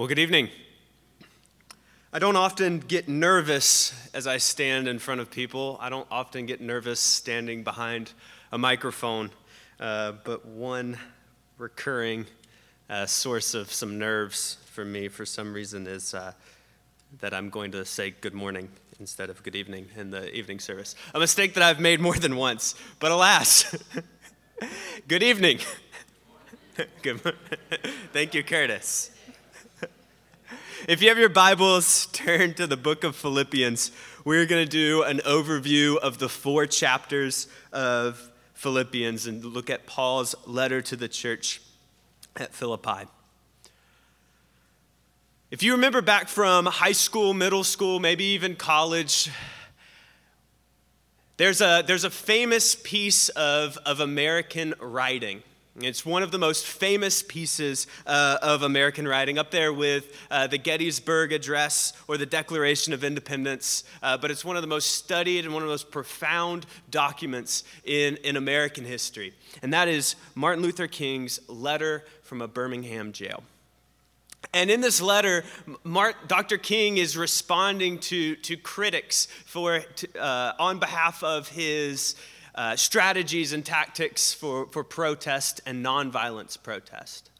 Well, good evening. I don't often get nervous as I stand in front of people. I don't often get nervous standing behind a microphone. Uh, but one recurring uh, source of some nerves for me, for some reason, is uh, that I'm going to say good morning instead of good evening in the evening service. A mistake that I've made more than once, but alas, good evening. good Thank you, Curtis. If you have your Bibles, turn to the book of Philippians. We're going to do an overview of the four chapters of Philippians and look at Paul's letter to the church at Philippi. If you remember back from high school, middle school, maybe even college, there's a, there's a famous piece of, of American writing it's one of the most famous pieces uh, of American writing, up there with uh, the Gettysburg Address or the Declaration of Independence. Uh, but it's one of the most studied and one of the most profound documents in, in American history. And that is Martin Luther King's letter from a Birmingham jail. And in this letter, Mark, Dr. King is responding to, to critics for, to, uh, on behalf of his uh, strategies and tactics for, for protest and nonviolence protest.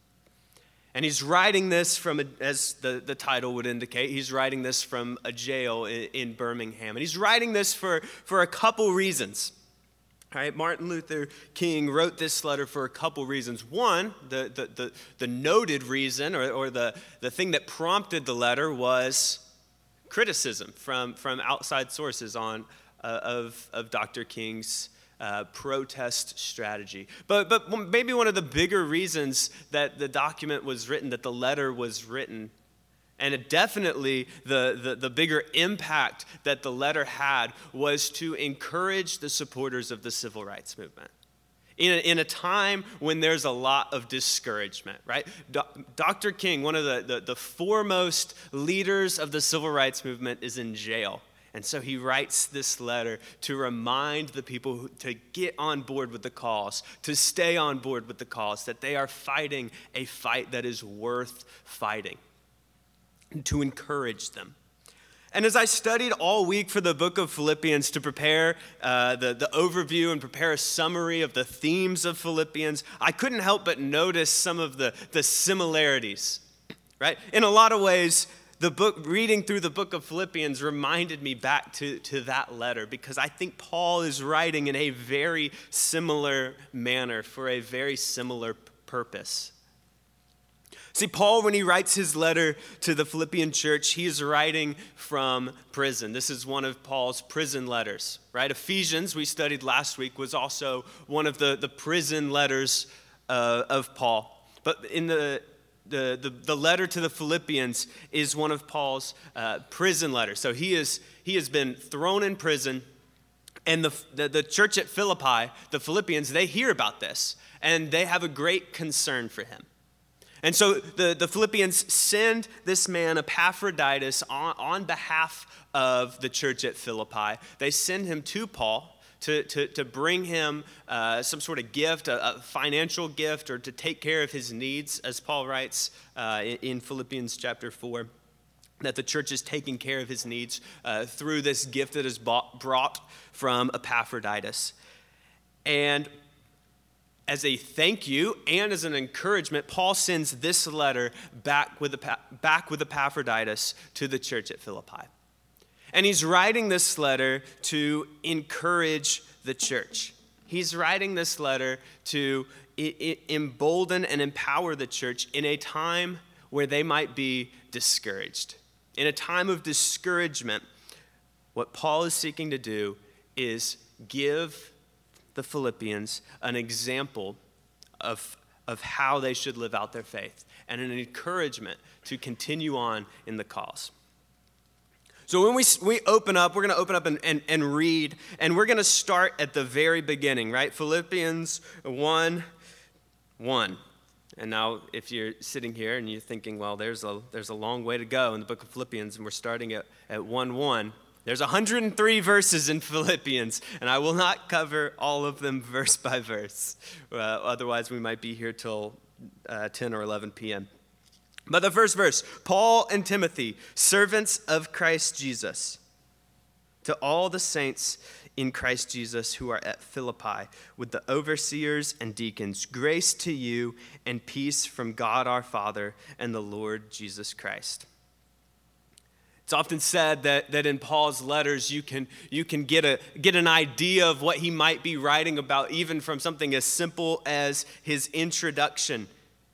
And he's writing this from, a, as the, the title would indicate, he's writing this from a jail in, in Birmingham. And he's writing this for, for a couple reasons. All right, Martin Luther King wrote this letter for a couple reasons. One, the, the, the, the noted reason, or, or the, the thing that prompted the letter, was criticism from, from outside sources on, uh, of, of Dr. King's uh, protest strategy. But, but maybe one of the bigger reasons that the document was written, that the letter was written, and definitely the, the, the, bigger impact that the letter had was to encourage the supporters of the civil rights movement. In a, in a time when there's a lot of discouragement, right? Do, Dr. King, one of the, the, the foremost leaders of the civil rights movement, is in jail and so he writes this letter to remind the people to get on board with the cause, to stay on board with the cause, that they are fighting a fight that is worth fighting, to encourage them. And as I studied all week for the book of Philippians to prepare uh, the, the overview and prepare a summary of the themes of Philippians, I couldn't help but notice some of the, the similarities, right? In a lot of ways, the book, reading through the book of Philippians reminded me back to, to that letter because I think Paul is writing in a very similar manner for a very similar purpose. See, Paul, when he writes his letter to the Philippian church, he is writing from prison. This is one of Paul's prison letters, right? Ephesians, we studied last week, was also one of the, the prison letters uh, of Paul. But in the the, the, the, letter to the Philippians is one of Paul's uh, prison letters. So he, is, he has been thrown in prison, and the, the, the church at Philippi, the Philippians, they hear about this, and they have a great concern for him. And so the, the Philippians send this man, Epaphroditus, on, on behalf of the church at Philippi. They send him to Paul to, to, to bring him uh, some sort of gift, a, a, financial gift, or to take care of his needs, as Paul writes uh, in, in, Philippians chapter 4. That the church is taking care of his needs uh, through this gift that is bought, brought from Epaphroditus. And as a thank you and as an encouragement, Paul sends this letter back with, back with Epaphroditus to the church at Philippi. And he's writing this letter to encourage the church. He's writing this letter to embolden and empower the church in a time where they might be discouraged. In a time of discouragement, what Paul is seeking to do is give the Philippians an example of, of how they should live out their faith and an encouragement to continue on in the cause. So when we, we open up, we're going to open up and, and, and read, and we're going to start at the very beginning, right? Philippians 1 1. And now, if you're sitting here and you're thinking, well, there's a, there's a long way to go in the book of Philippians, and we're starting at, at 1 1. There's 103 verses in Philippians, and I will not cover all of them verse by verse. Uh, otherwise, we might be here till uh, 10 or 11 p.m. But the first verse Paul and Timothy, servants of Christ Jesus, to all the saints in Christ Jesus who are at Philippi, with the overseers and deacons, grace to you and peace from God our Father and the Lord Jesus Christ. It's often said that, that in Paul's letters you can, you can get, a, get an idea of what he might be writing about, even from something as simple as his introduction.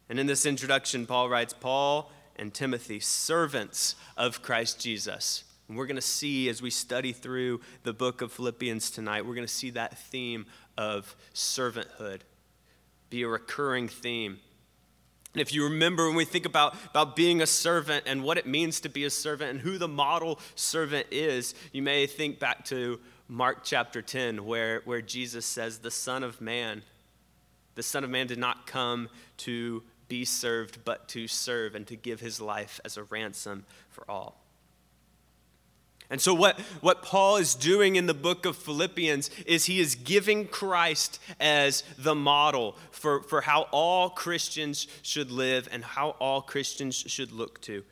And in this introduction, Paul writes, Paul and Timothy, servants of Christ Jesus. And we're going to see as we study through the book of Philippians tonight, we're going to see that theme of servanthood be a recurring theme. And if you remember when we think about, about being a servant and what it means to be a servant and who the model servant is, you may think back to Mark chapter 10, where, where Jesus says, The Son of Man, the Son of Man did not come to be served, but to serve and to give his life as a ransom for all. And so, what, what Paul is doing in the book of Philippians is he is giving Christ as the model for, for how all Christians should live and how all Christians should look to.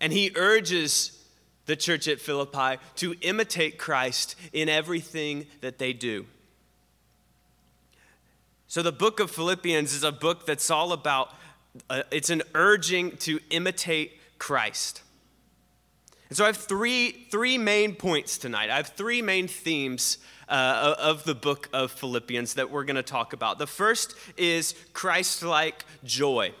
And he urges the church at Philippi to imitate Christ in everything that they do. So, the book of Philippians is a book that's all about, uh, it's an urging to imitate Christ. And so I have three, three main points tonight. I have three main themes uh, of the book of Philippians that we're going to talk about. The first is Christ like joy.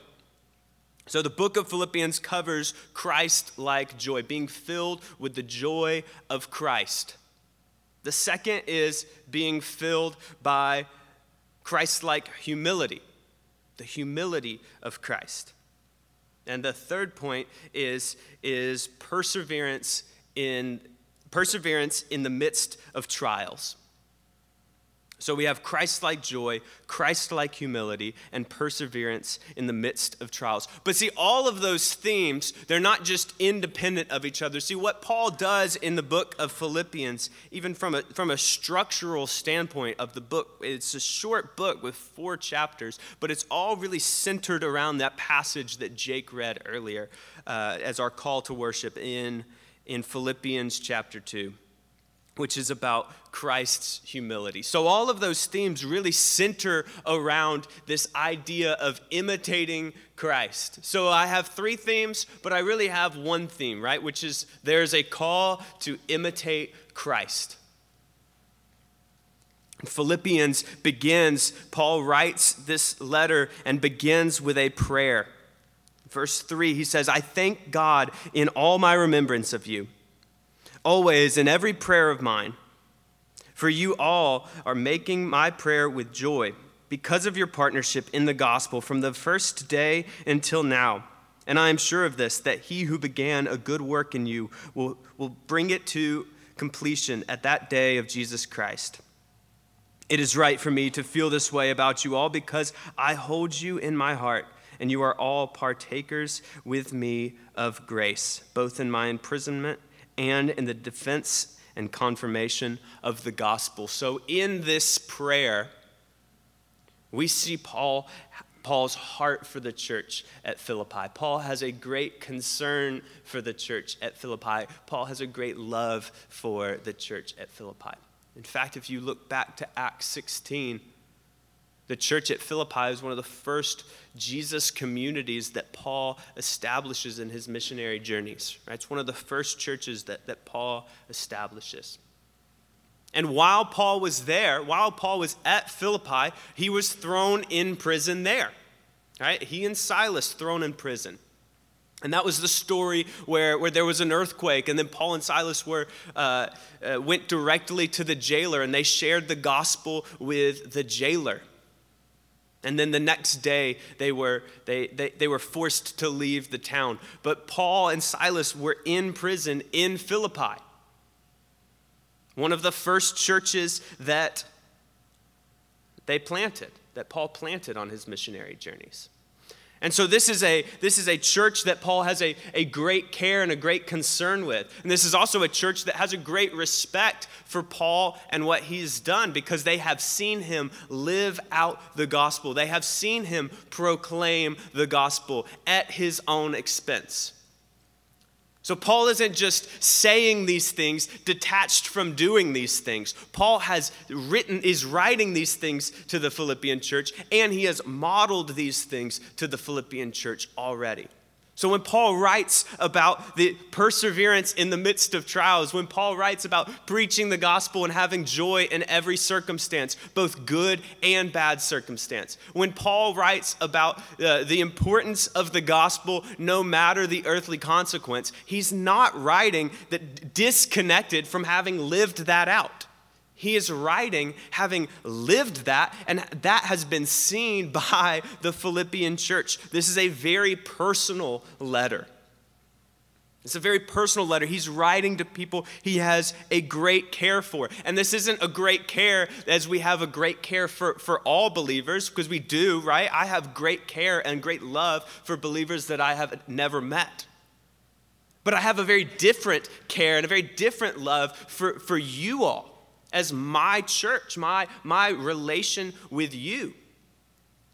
So the book of Philippians covers Christ like joy, being filled with the joy of Christ. The second is being filled by Christ like humility, the humility of Christ. And the third point is, is perseverance in perseverance in the midst of trials. So we have Christ like joy, Christ like humility, and perseverance in the midst of trials. But see, all of those themes, they're not just independent of each other. See, what Paul does in the book of Philippians, even from a, from a structural standpoint of the book, it's a short book with four chapters, but it's all really centered around that passage that Jake read earlier uh, as our call to worship in, in Philippians chapter 2 which is about Christ's humility. So, all of those themes really center around this idea of imitating Christ. So, I have three themes, but I really have one theme, right? Which is there's a call to imitate Christ. Philippians begins, Paul writes this letter and begins with a prayer. Verse 3, he says, I thank God in all my remembrance of you always in every prayer of mine. For you all are making my prayer with joy because of your partnership in the gospel from the first day until now. And I am sure of this, that he who began a good work in you will, will bring it to completion at that day of Jesus Christ. It is right for me to feel this way about you all because I hold you in my heart, and you are all partakers with me of grace, both in my imprisonment and in the defense and confirmation of the gospel. So, in this prayer, we see Paul, Paul's heart for the church at Philippi. Paul has a great concern for the church at Philippi. Paul has a great love for the church at Philippi. In fact, if you look back to Acts 16, the church at Philippi is one of the first Jesus communities that Paul establishes in his missionary journeys. Right? It's one of the first churches that, that Paul establishes. And while Paul was there, while Paul was at Philippi, he was thrown in prison there. Right? He and Silas thrown in prison. And that was the story where, where there was an earthquake, and then Paul and Silas were, uh, uh, went directly to the jailer, and they shared the gospel with the jailer. And then the next day, they were, they, they, they were forced to leave the town. But Paul and Silas were in prison in Philippi, one of the first churches that they planted, that Paul planted on his missionary journeys. And so this is a this is a church that Paul has a, a great care and a great concern with. And this is also a church that has a great respect for Paul and what he's done because they have seen him live out the gospel. They have seen him proclaim the gospel at his own expense. So, Paul isn't just saying these things detached from doing these things. Paul has written, is writing these things to the Philippian church, and he has modeled these things to the Philippian church already. So when Paul writes about the perseverance in the midst of trials, when Paul writes about preaching the gospel and having joy in every circumstance, both good and bad circumstance, when Paul writes about uh, the importance of the gospel no matter the earthly consequence, he's not writing that disconnected from having lived that out. He is writing having lived that, and that has been seen by the Philippian church. This is a very personal letter. It's a very personal letter. He's writing to people he has a great care for. And this isn't a great care as we have a great care for, for all believers, because we do, right? I have great care and great love for believers that I have never met. But I have a very different care and a very different love for, for you all as my church, my, my relation with you.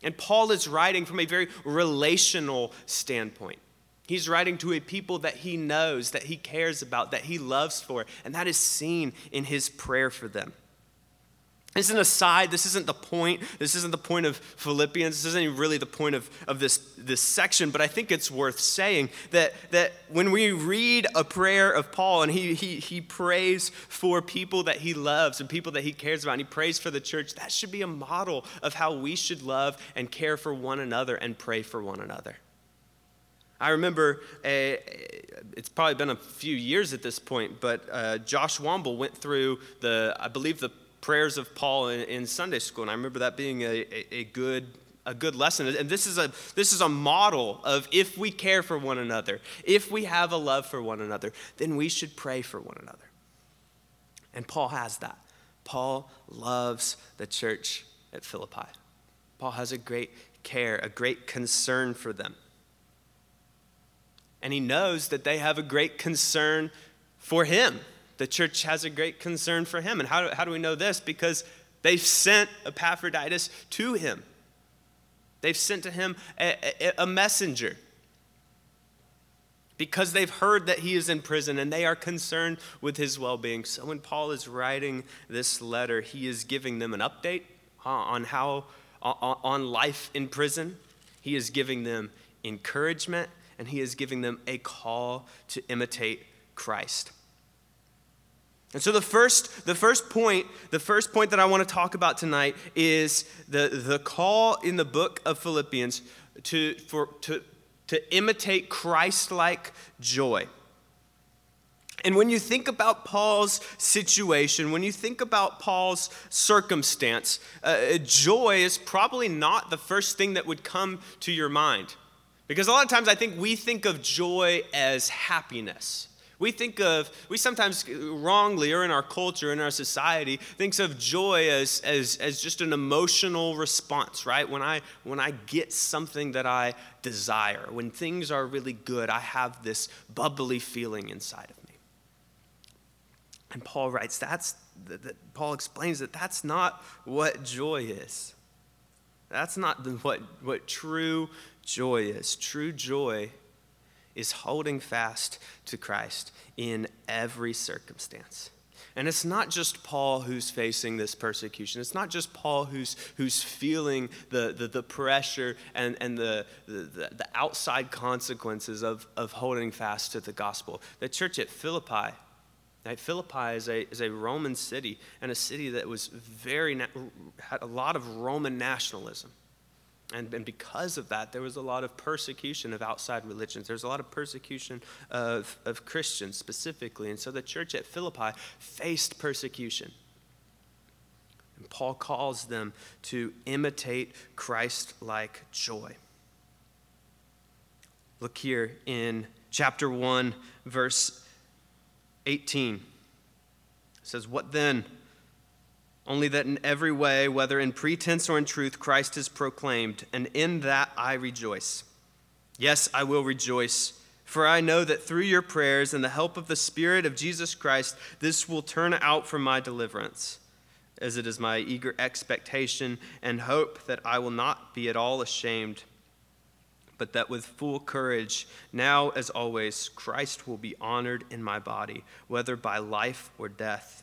And Paul is writing from a very relational standpoint. He's writing to a people that he knows, that he cares about, that he loves for, and that is seen in his prayer for them. This is an aside. This isn't the point. This isn't the point of Philippians. This isn't really the point of, of this, this section, but I think it's worth saying that, that when we read a prayer of Paul and he, he, he prays for people that he loves and people that he cares about, and he prays for the church, that should be a model of how we should love and care for one another and pray for one another. I remember a, it's probably been a few years at this point, but uh, Josh Womble went through the, I believe, the prayers of Paul in, in Sunday school, and I remember that being a, a, a good a good lesson. And this is a, this is a model of if we care for one another, if we have a love for one another, then we should pray for one another. And Paul has that. Paul loves the church at Philippi. Paul has a great care, a great concern for them. And he knows that they have a great concern for him. The church has a great concern for him. And how do, how do we know this? Because they've sent Epaphroditus to him. They've sent to him a, a, a messenger because they've heard that he is in prison and they are concerned with his well being. So when Paul is writing this letter, he is giving them an update uh, on how, uh, uh, on life in prison. He is giving them encouragement and he is giving them a call to imitate Christ. And so the first, the first point, the first point that I want to talk about tonight is the, the call in the book of Philippians to, for, to, to imitate Christ-like joy. And when you think about Paul's situation, when you think about Paul's circumstance, uh, joy is probably not the first thing that would come to your mind. Because a lot of times I think we think of joy as happiness. We think of, we sometimes wrongly, or in our culture, in our society, thinks of joy as, as, as just an emotional response, right? When I, when I get something that I desire, when things are really good, I have this bubbly feeling inside of me. And Paul writes, that's, that, that Paul explains that that's not what joy is. That's not what, what true joy is. True joy is holding fast to Christ in every circumstance. And it's not just Paul who's facing this persecution. It's not just Paul who's, who's feeling the, the, the pressure and, and the, the, the outside consequences of, of holding fast to the gospel. The church at Philippi, right, Philippi is a, is a Roman city and a city that was very, had a lot of Roman nationalism. And, and because of that, there was a lot of persecution of outside religions. There's a lot of persecution of, of Christians specifically. And so the church at Philippi faced persecution. And Paul calls them to imitate Christ like joy. Look here in chapter 1, verse 18. It says, What then? Only that in every way, whether in pretense or in truth, Christ is proclaimed, and in that I rejoice. Yes, I will rejoice, for I know that through your prayers and the help of the Spirit of Jesus Christ, this will turn out for my deliverance, as it is my eager expectation and hope that I will not be at all ashamed, but that with full courage, now as always, Christ will be honored in my body, whether by life or death.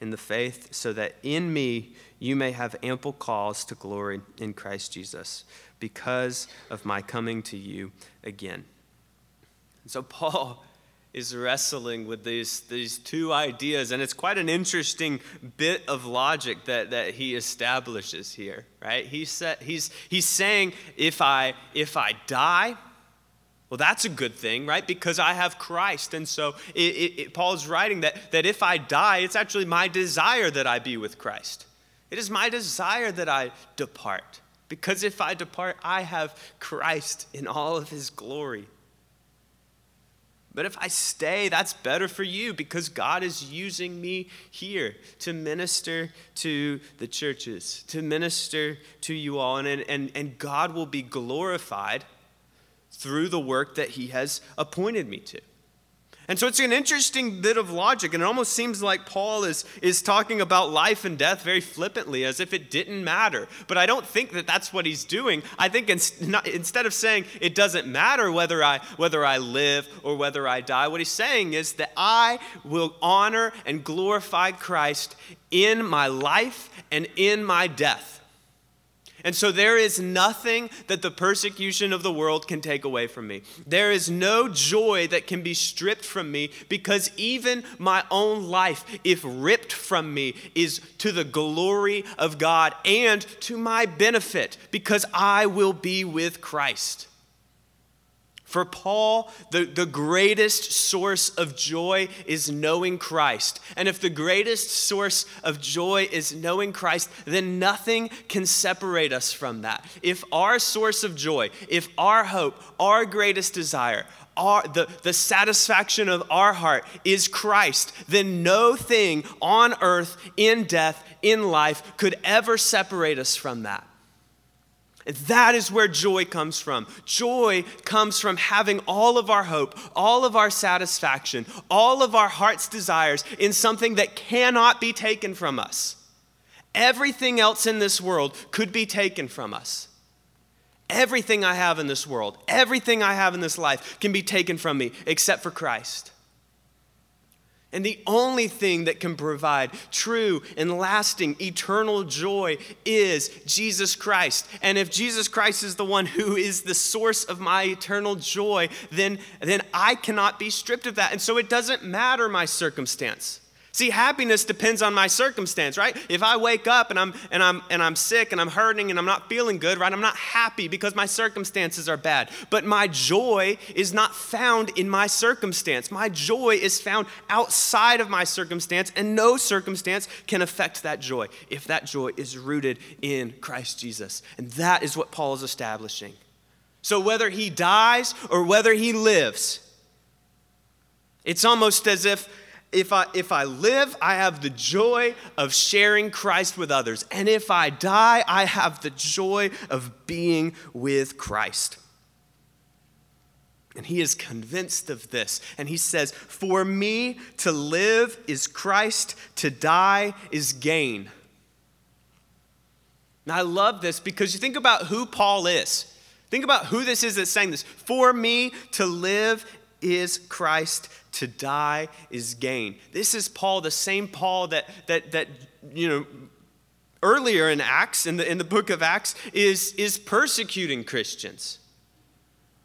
in the faith, so that in me you may have ample cause to glory in Christ Jesus because of my coming to you again. so, Paul is wrestling with these, these two ideas, and it's quite an interesting bit of logic that, that he establishes here, right? He said, he's, he's saying, if I, if I die, well, that's a good thing, right? Because I have Christ. And so it, it, it, Paul's writing that, that if I die, it's actually my desire that I be with Christ. It is my desire that I depart. Because if I depart, I have Christ in all of his glory. But if I stay, that's better for you because God is using me here to minister to the churches, to minister to you all. And, and, and God will be glorified through the work that He has appointed me to. And so it's an interesting bit of logic, and it almost seems like Paul is, is talking about life and death very flippantly, as if it didn't matter. But I don't think that that's what he's doing. I think instead of saying it doesn't matter whether I, whether I live or whether I die, what he's saying is that I will honor and glorify Christ in my life and in my death. And so there is nothing that the persecution of the world can take away from me. There is no joy that can be stripped from me because even my own life, if ripped from me, is to the glory of God and to my benefit because I will be with Christ. For Paul, the, the greatest source of joy is knowing Christ. And if the greatest source of joy is knowing Christ, then nothing can separate us from that. If our source of joy, if our hope, our greatest desire, our, the, the satisfaction of our heart is Christ, then no thing on earth, in death, in life could ever separate us from that. That is where joy comes from. Joy comes from having all of our hope, all of our satisfaction, all of our heart's desires in something that cannot be taken from us. Everything else in this world could be taken from us. Everything I have in this world, everything I have in this life can be taken from me except for Christ. And the only thing that can provide true and lasting eternal joy is Jesus Christ. And if Jesus Christ is the one who is the source of my eternal joy, then, then I cannot be stripped of that. And so it doesn't matter my circumstance. See, happiness depends on my circumstance, right? If I wake up and I'm and I'm and I'm sick and I'm hurting and I'm not feeling good, right? I'm not happy because my circumstances are bad. But my joy is not found in my circumstance. My joy is found outside of my circumstance, and no circumstance can affect that joy if that joy is rooted in Christ Jesus. And that is what Paul is establishing. So whether he dies or whether he lives, it's almost as if if I, if I live, I have the joy of sharing Christ with others. And if I die, I have the joy of being with Christ. And he is convinced of this. And he says, For me to live is Christ, to die is gain. Now, I love this because you think about who Paul is. Think about who this is that's saying this. For me to live is Christ, to die is gain. This is Paul, the same Paul that, that, that you know, earlier in Acts, in the, in the book of Acts, is, is persecuting Christians.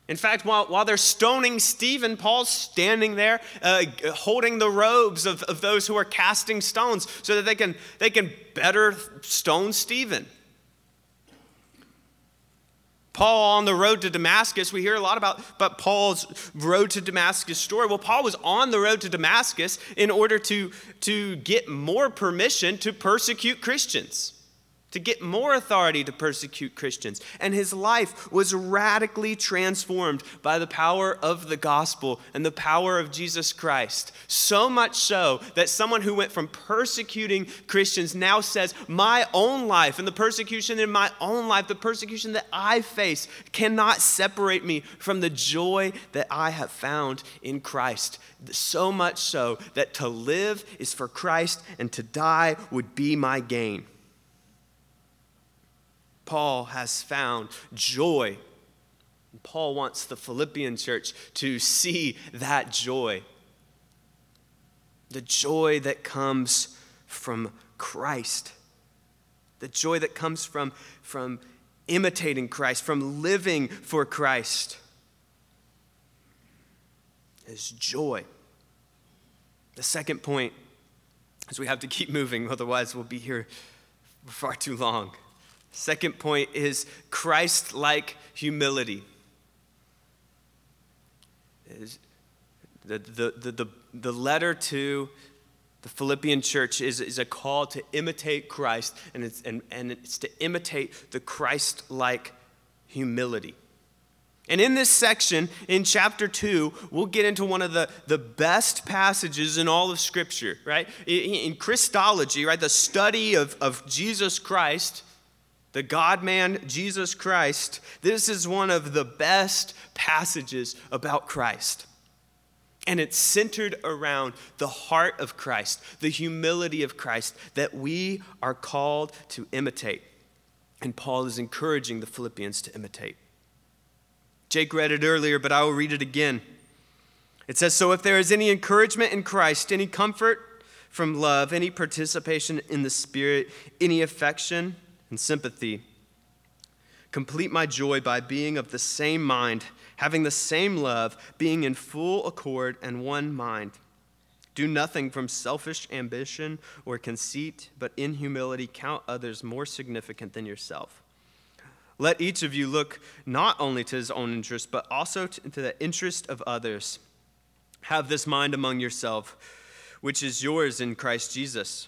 In fact, while, while they're stoning Stephen, Paul's standing there uh, holding the robes of, of those who are casting stones so that they can, they can better stone Stephen. Paul on the road to Damascus. We hear a lot about, about Paul's road to Damascus story. Well, Paul was on the road to Damascus in order to, to get more permission to persecute Christians to get more authority to persecute Christians. And his life was radically transformed by the power of the gospel and the power of Jesus Christ. So much so that someone who went from persecuting Christians now says, My own life and the persecution in my own life, the persecution that I face, cannot separate me from the joy that I have found in Christ. So much so that to live is for Christ and to die would be my gain. Paul has found joy. Paul wants the Philippian church to see that joy. The joy that comes from Christ. The joy that comes from, from imitating Christ, from living for Christ. Is joy. The second point is we have to keep moving, otherwise, we'll be here far too long. Second point is Christ like humility. The, the, the, the, the letter to the Philippian church is, is a call to imitate Christ, and it's, and, and it's to imitate the Christ like humility. And in this section, in chapter 2, we'll get into one of the, the best passages in all of Scripture, right? In, in Christology, right? The study of, of Jesus Christ the God man, Jesus Christ, this is one of the best passages about Christ. And it's centered around the heart of Christ, the humility of Christ that we are called to imitate. And Paul is encouraging the Philippians to imitate. Jake read it earlier, but I will read it again. It says So if there is any encouragement in Christ, any comfort from love, any participation in the Spirit, any affection, and sympathy. Complete my joy by being of the same mind, having the same love, being in full accord and one mind. Do nothing from selfish ambition or conceit, but in humility count others more significant than yourself. Let each of you look not only to his own interest, but also to the interest of others. Have this mind among yourself, which is yours in Christ Jesus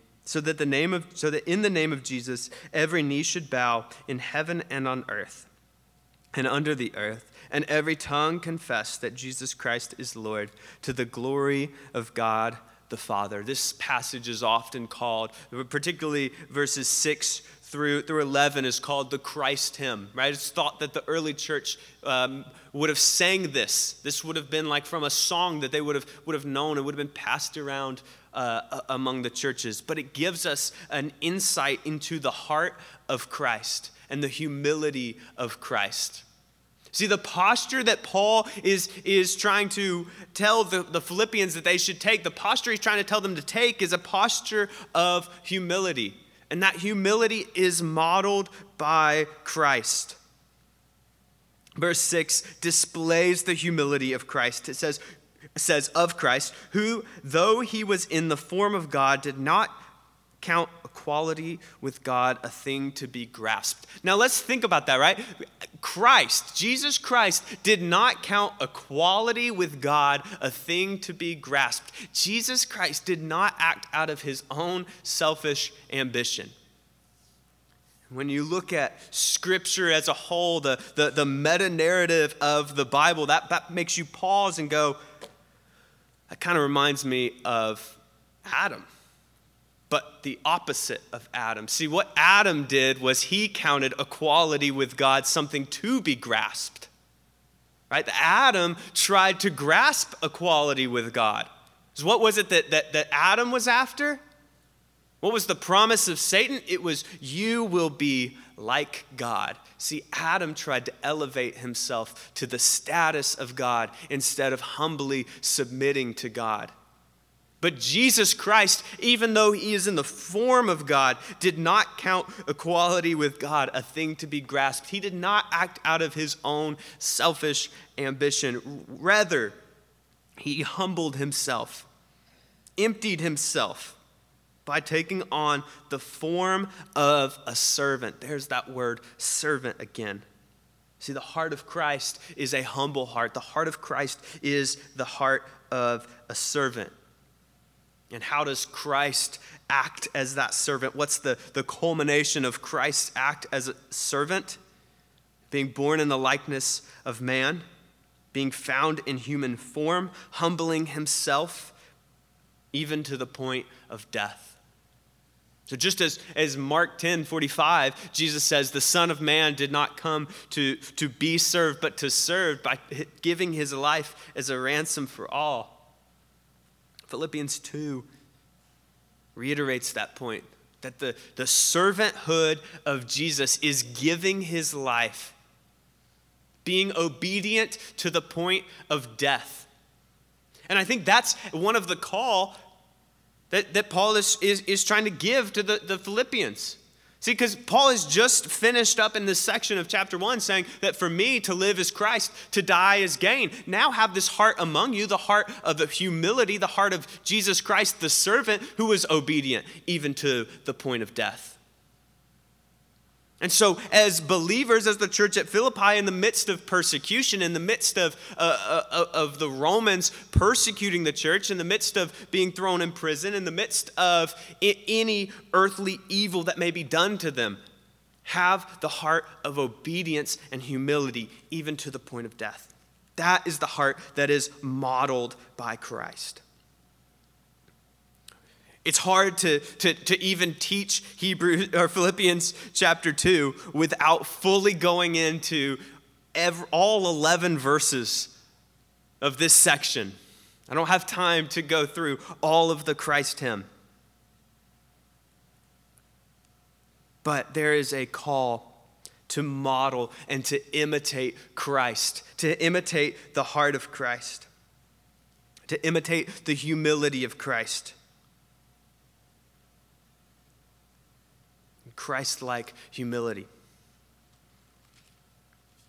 so that the name of so that in the name of Jesus every knee should bow in heaven and on earth and under the earth and every tongue confess that Jesus Christ is Lord to the glory of God the Father. This passage is often called particularly verses 6 through, through 11 is called the Christ hymn, right? It's thought that the early church um, would have sang this. This would have been like from a song that they would have, would have known It would have been passed around uh, among the churches, but it gives us an insight into the heart of Christ and the humility of Christ. See, the posture that Paul is, is trying to tell the, the Philippians that they should take, the posture he's trying to tell them to take is a posture of humility. And that humility is modeled by Christ. Verse 6 displays the humility of Christ. It says, says of Christ, who, though he was in the form of God, did not count equality with God a thing to be grasped. Now let's think about that, right? Christ, Jesus Christ, did not count equality with God a thing to be grasped. Jesus Christ did not act out of his own selfish ambition. When you look at Scripture as a whole, the, the, the meta narrative of the Bible, that, that makes you pause and go, that kind of reminds me of Adam, but the opposite of Adam. See, what Adam did was he counted equality with God something to be grasped. Right? Adam tried to grasp equality with God. So what was it that, that, that Adam was after? What was the promise of Satan? It was, You will be like God. See, Adam tried to elevate himself to the status of God instead of humbly submitting to God. But Jesus Christ, even though he is in the form of God, did not count equality with God a thing to be grasped. He did not act out of his own selfish ambition. Rather, he humbled himself, emptied himself by taking on the form of a servant. There's that word, servant, again. See, the heart of Christ is a humble heart. The heart of Christ is the heart of a servant. And how does Christ act as that servant? What's the, the culmination of Christ's act as a servant? Being born in the likeness of man, being found in human form, humbling himself, even to the point of death. So, just as, as Mark 10 45, Jesus says, The Son of Man did not come to, to be served, but to serve by giving his life as a ransom for all. Philippians 2 reiterates that point that the, the servanthood of Jesus is giving his life, being obedient to the point of death. And I think that's one of the call that, that Paul is, is, is trying to give to the, the Philippians. See, because Paul has just finished up in this section of chapter one saying that for me to live is Christ, to die is gain. Now have this heart among you, the heart of the humility, the heart of Jesus Christ, the servant who was obedient even to the point of death. And so, as believers, as the church at Philippi, in the midst of persecution, in the midst of, uh, uh, of the Romans persecuting the church, in the midst of being thrown in prison, in the midst of any earthly evil that may be done to them, have the heart of obedience and humility, even to the point of death. That is the heart that is modeled by Christ. It's hard to, to, to even teach Hebrew or Philippians chapter 2 without fully going into every, all 11 verses of this section. I don't have time to go through all of the Christ hymn. But there is a call to model and to imitate Christ, to imitate the heart of Christ, to imitate the humility of Christ. Christ like humility.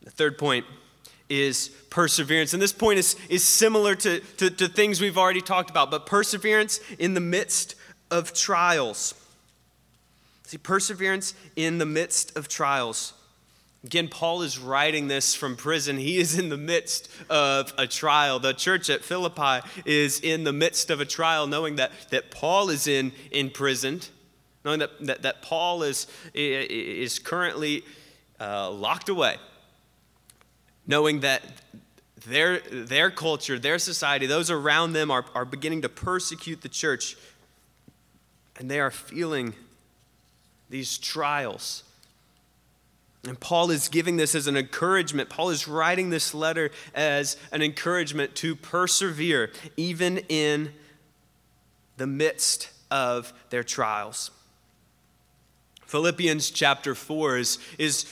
The third point is perseverance. And this point is, is similar to, to, to things we've already talked about, but perseverance in the midst of trials. See, perseverance in the midst of trials. Again, Paul is writing this from prison. He is in the midst of a trial. The church at Philippi is in the midst of a trial, knowing that, that Paul is in imprisoned knowing that, that, that Paul is, is currently uh, locked away, knowing that their, their culture, their society, those around them are, are beginning to persecute the church, and they are feeling these trials. And Paul is giving this as an encouragement. Paul is writing this letter as an encouragement to persevere, even in the midst of their trials. Philippians chapter 4 is, is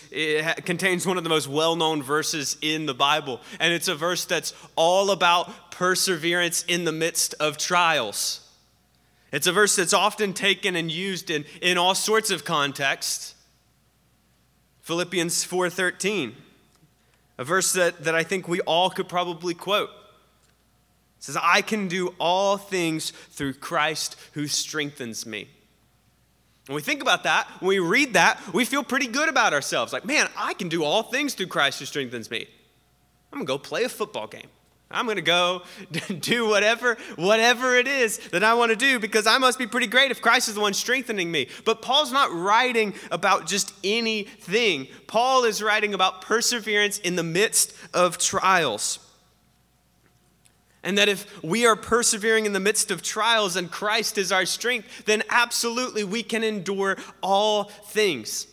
contains one of the most well-known verses in the Bible, and it's a verse that's all about perseverance in the midst of trials. It's a verse that's often taken and used in, in all sorts of contexts. Philippians 4:13, a verse that, that I think we all could probably quote. It says, I can do all things through Christ who strengthens me. When we think about that, when we read that, we feel pretty good about ourselves. Like, man, I can do all things through Christ who strengthens me. I'm to go play a football game. I'm to go do whatever whatever it is that I want to do because I must be pretty great if Christ is the one strengthening me. But Paul's not writing about just anything. Paul is writing about perseverance in the midst of trials. And that if we are persevering in the midst of trials and Christ is our strength, then absolutely we can endure all things.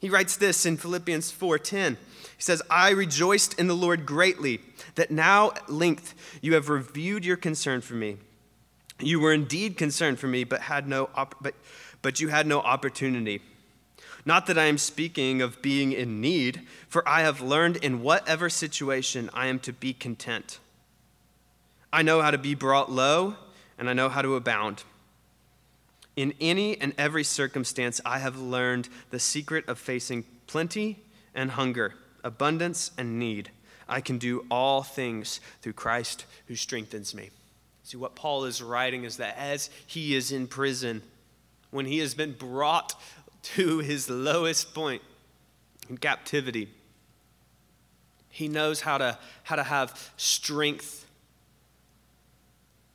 He writes this in Philippians 4:10. He says, "I rejoiced in the Lord greatly that now at length you have reviewed your concern for me. You were indeed concerned for me, but, had no op- but, but you had no opportunity. Not that I am speaking of being in need, for I have learned in whatever situation I am to be content. I know how to be brought low, and I know how to abound. In any and every circumstance, I have learned the secret of facing plenty and hunger, abundance and need. I can do all things through Christ who strengthens me. See, what Paul is writing is that as he is in prison, when he has been brought to his lowest point in captivity, he knows how to, how to have strength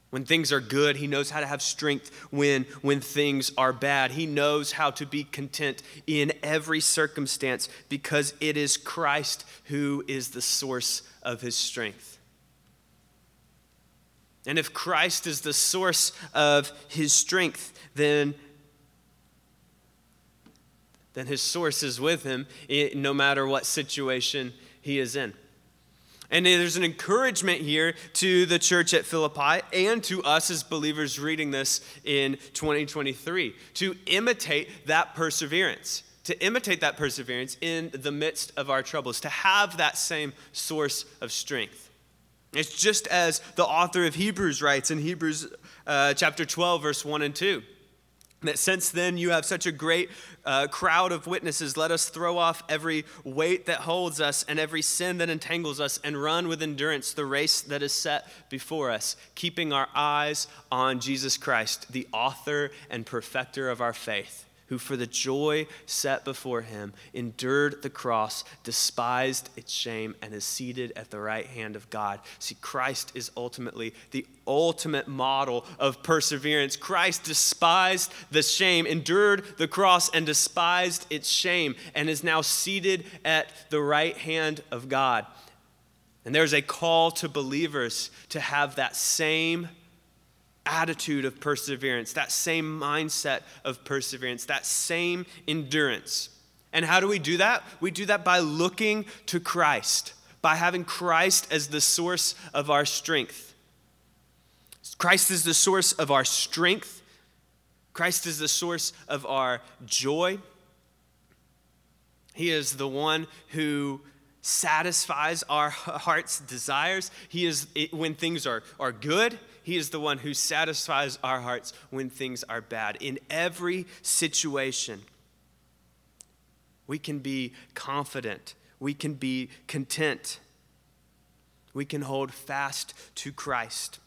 when things are good, he knows how to have strength when, when things are bad. He knows how to be content in every circumstance because it is Christ who is the source of his strength. And if Christ is the source of his strength, then, then his source is with him eh, no matter what situation he is in. And there's an encouragement here to the church at Philippi and to us as believers reading this in 2023 to imitate that perseverance, to imitate that perseverance in the midst of our troubles, to have that same source of strength. It's just as the author of Hebrews writes in Hebrews uh, chapter 12, verse 1 and 2 that since then you have such a great uh, crowd of witnesses, let us throw off every weight that holds us and every sin that entangles us and run with endurance the race that is set before us, keeping our eyes on Jesus Christ, the author and perfecter of our faith who for the joy set before him endured the cross, despised its shame, and is seated at the right hand of God. See, Christ is ultimately the ultimate model of perseverance. Christ despised the shame, endured the cross, and despised its shame, and is now seated at the right hand of God. And there's a call to believers to have that same attitude of perseverance, that same mindset of perseverance, that same endurance. And how do we do that? We do that by looking to Christ, by having Christ as the source of our strength. Christ is the source of our strength. Christ is the source of our joy. He is the one who satisfies our heart's desires. He is, when things are, are good, he is the one who satisfies our hearts when things are bad. In every situation, we can be confident, we can be content, we can hold fast to Christ.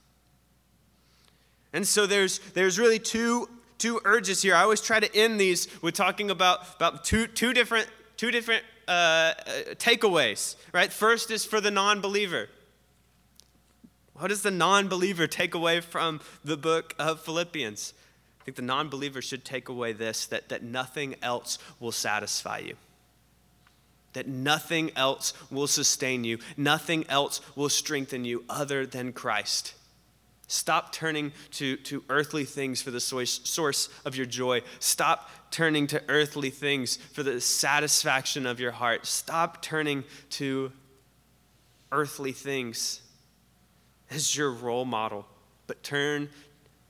And so there's, there's really two, two urges here. I always try to end these with talking about, about two, two different, two different uh, uh, takeaways, right? First is for the non believer. What does the non believer take away from the book of Philippians? I think the non believer should take away this that, that nothing else will satisfy you, that nothing else will sustain you, nothing else will strengthen you other than Christ. Stop turning to, to earthly things for the source, source of your joy. Stop turning to earthly things for the satisfaction of your heart. Stop turning to earthly things as your role model, but turn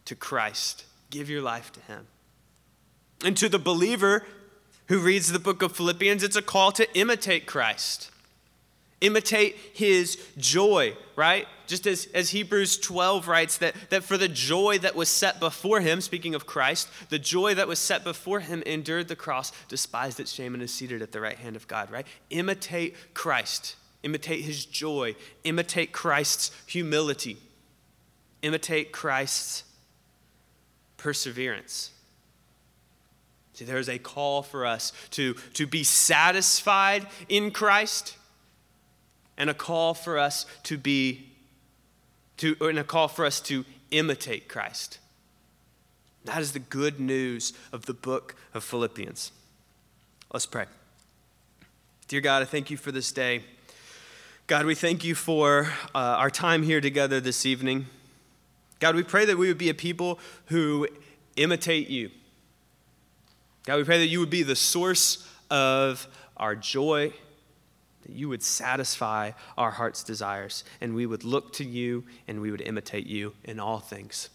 to Christ. Give your life to Him. And to the believer who reads the book of Philippians, it's a call to imitate Christ. Imitate his joy, right? Just as, as Hebrews 12 writes, that, that for the joy that was set before him, speaking of Christ, the joy that was set before him endured the cross, despised its shame, and is seated at the right hand of God, right? Imitate Christ. Imitate his joy. Imitate Christ's humility. Imitate Christ's perseverance. See, there's a call for us to, to be satisfied in Christ and a call for us to be to and a call for us to imitate Christ. That is the good news of the book of Philippians. Let's pray. Dear God, I thank you for this day. God, we thank you for uh, our time here together this evening. God, we pray that we would be a people who imitate you. God, we pray that you would be the source of our joy, that you would satisfy our heart's desires, and we would look to you and we would imitate you in all things.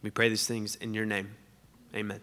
We pray these things in your name. Amen.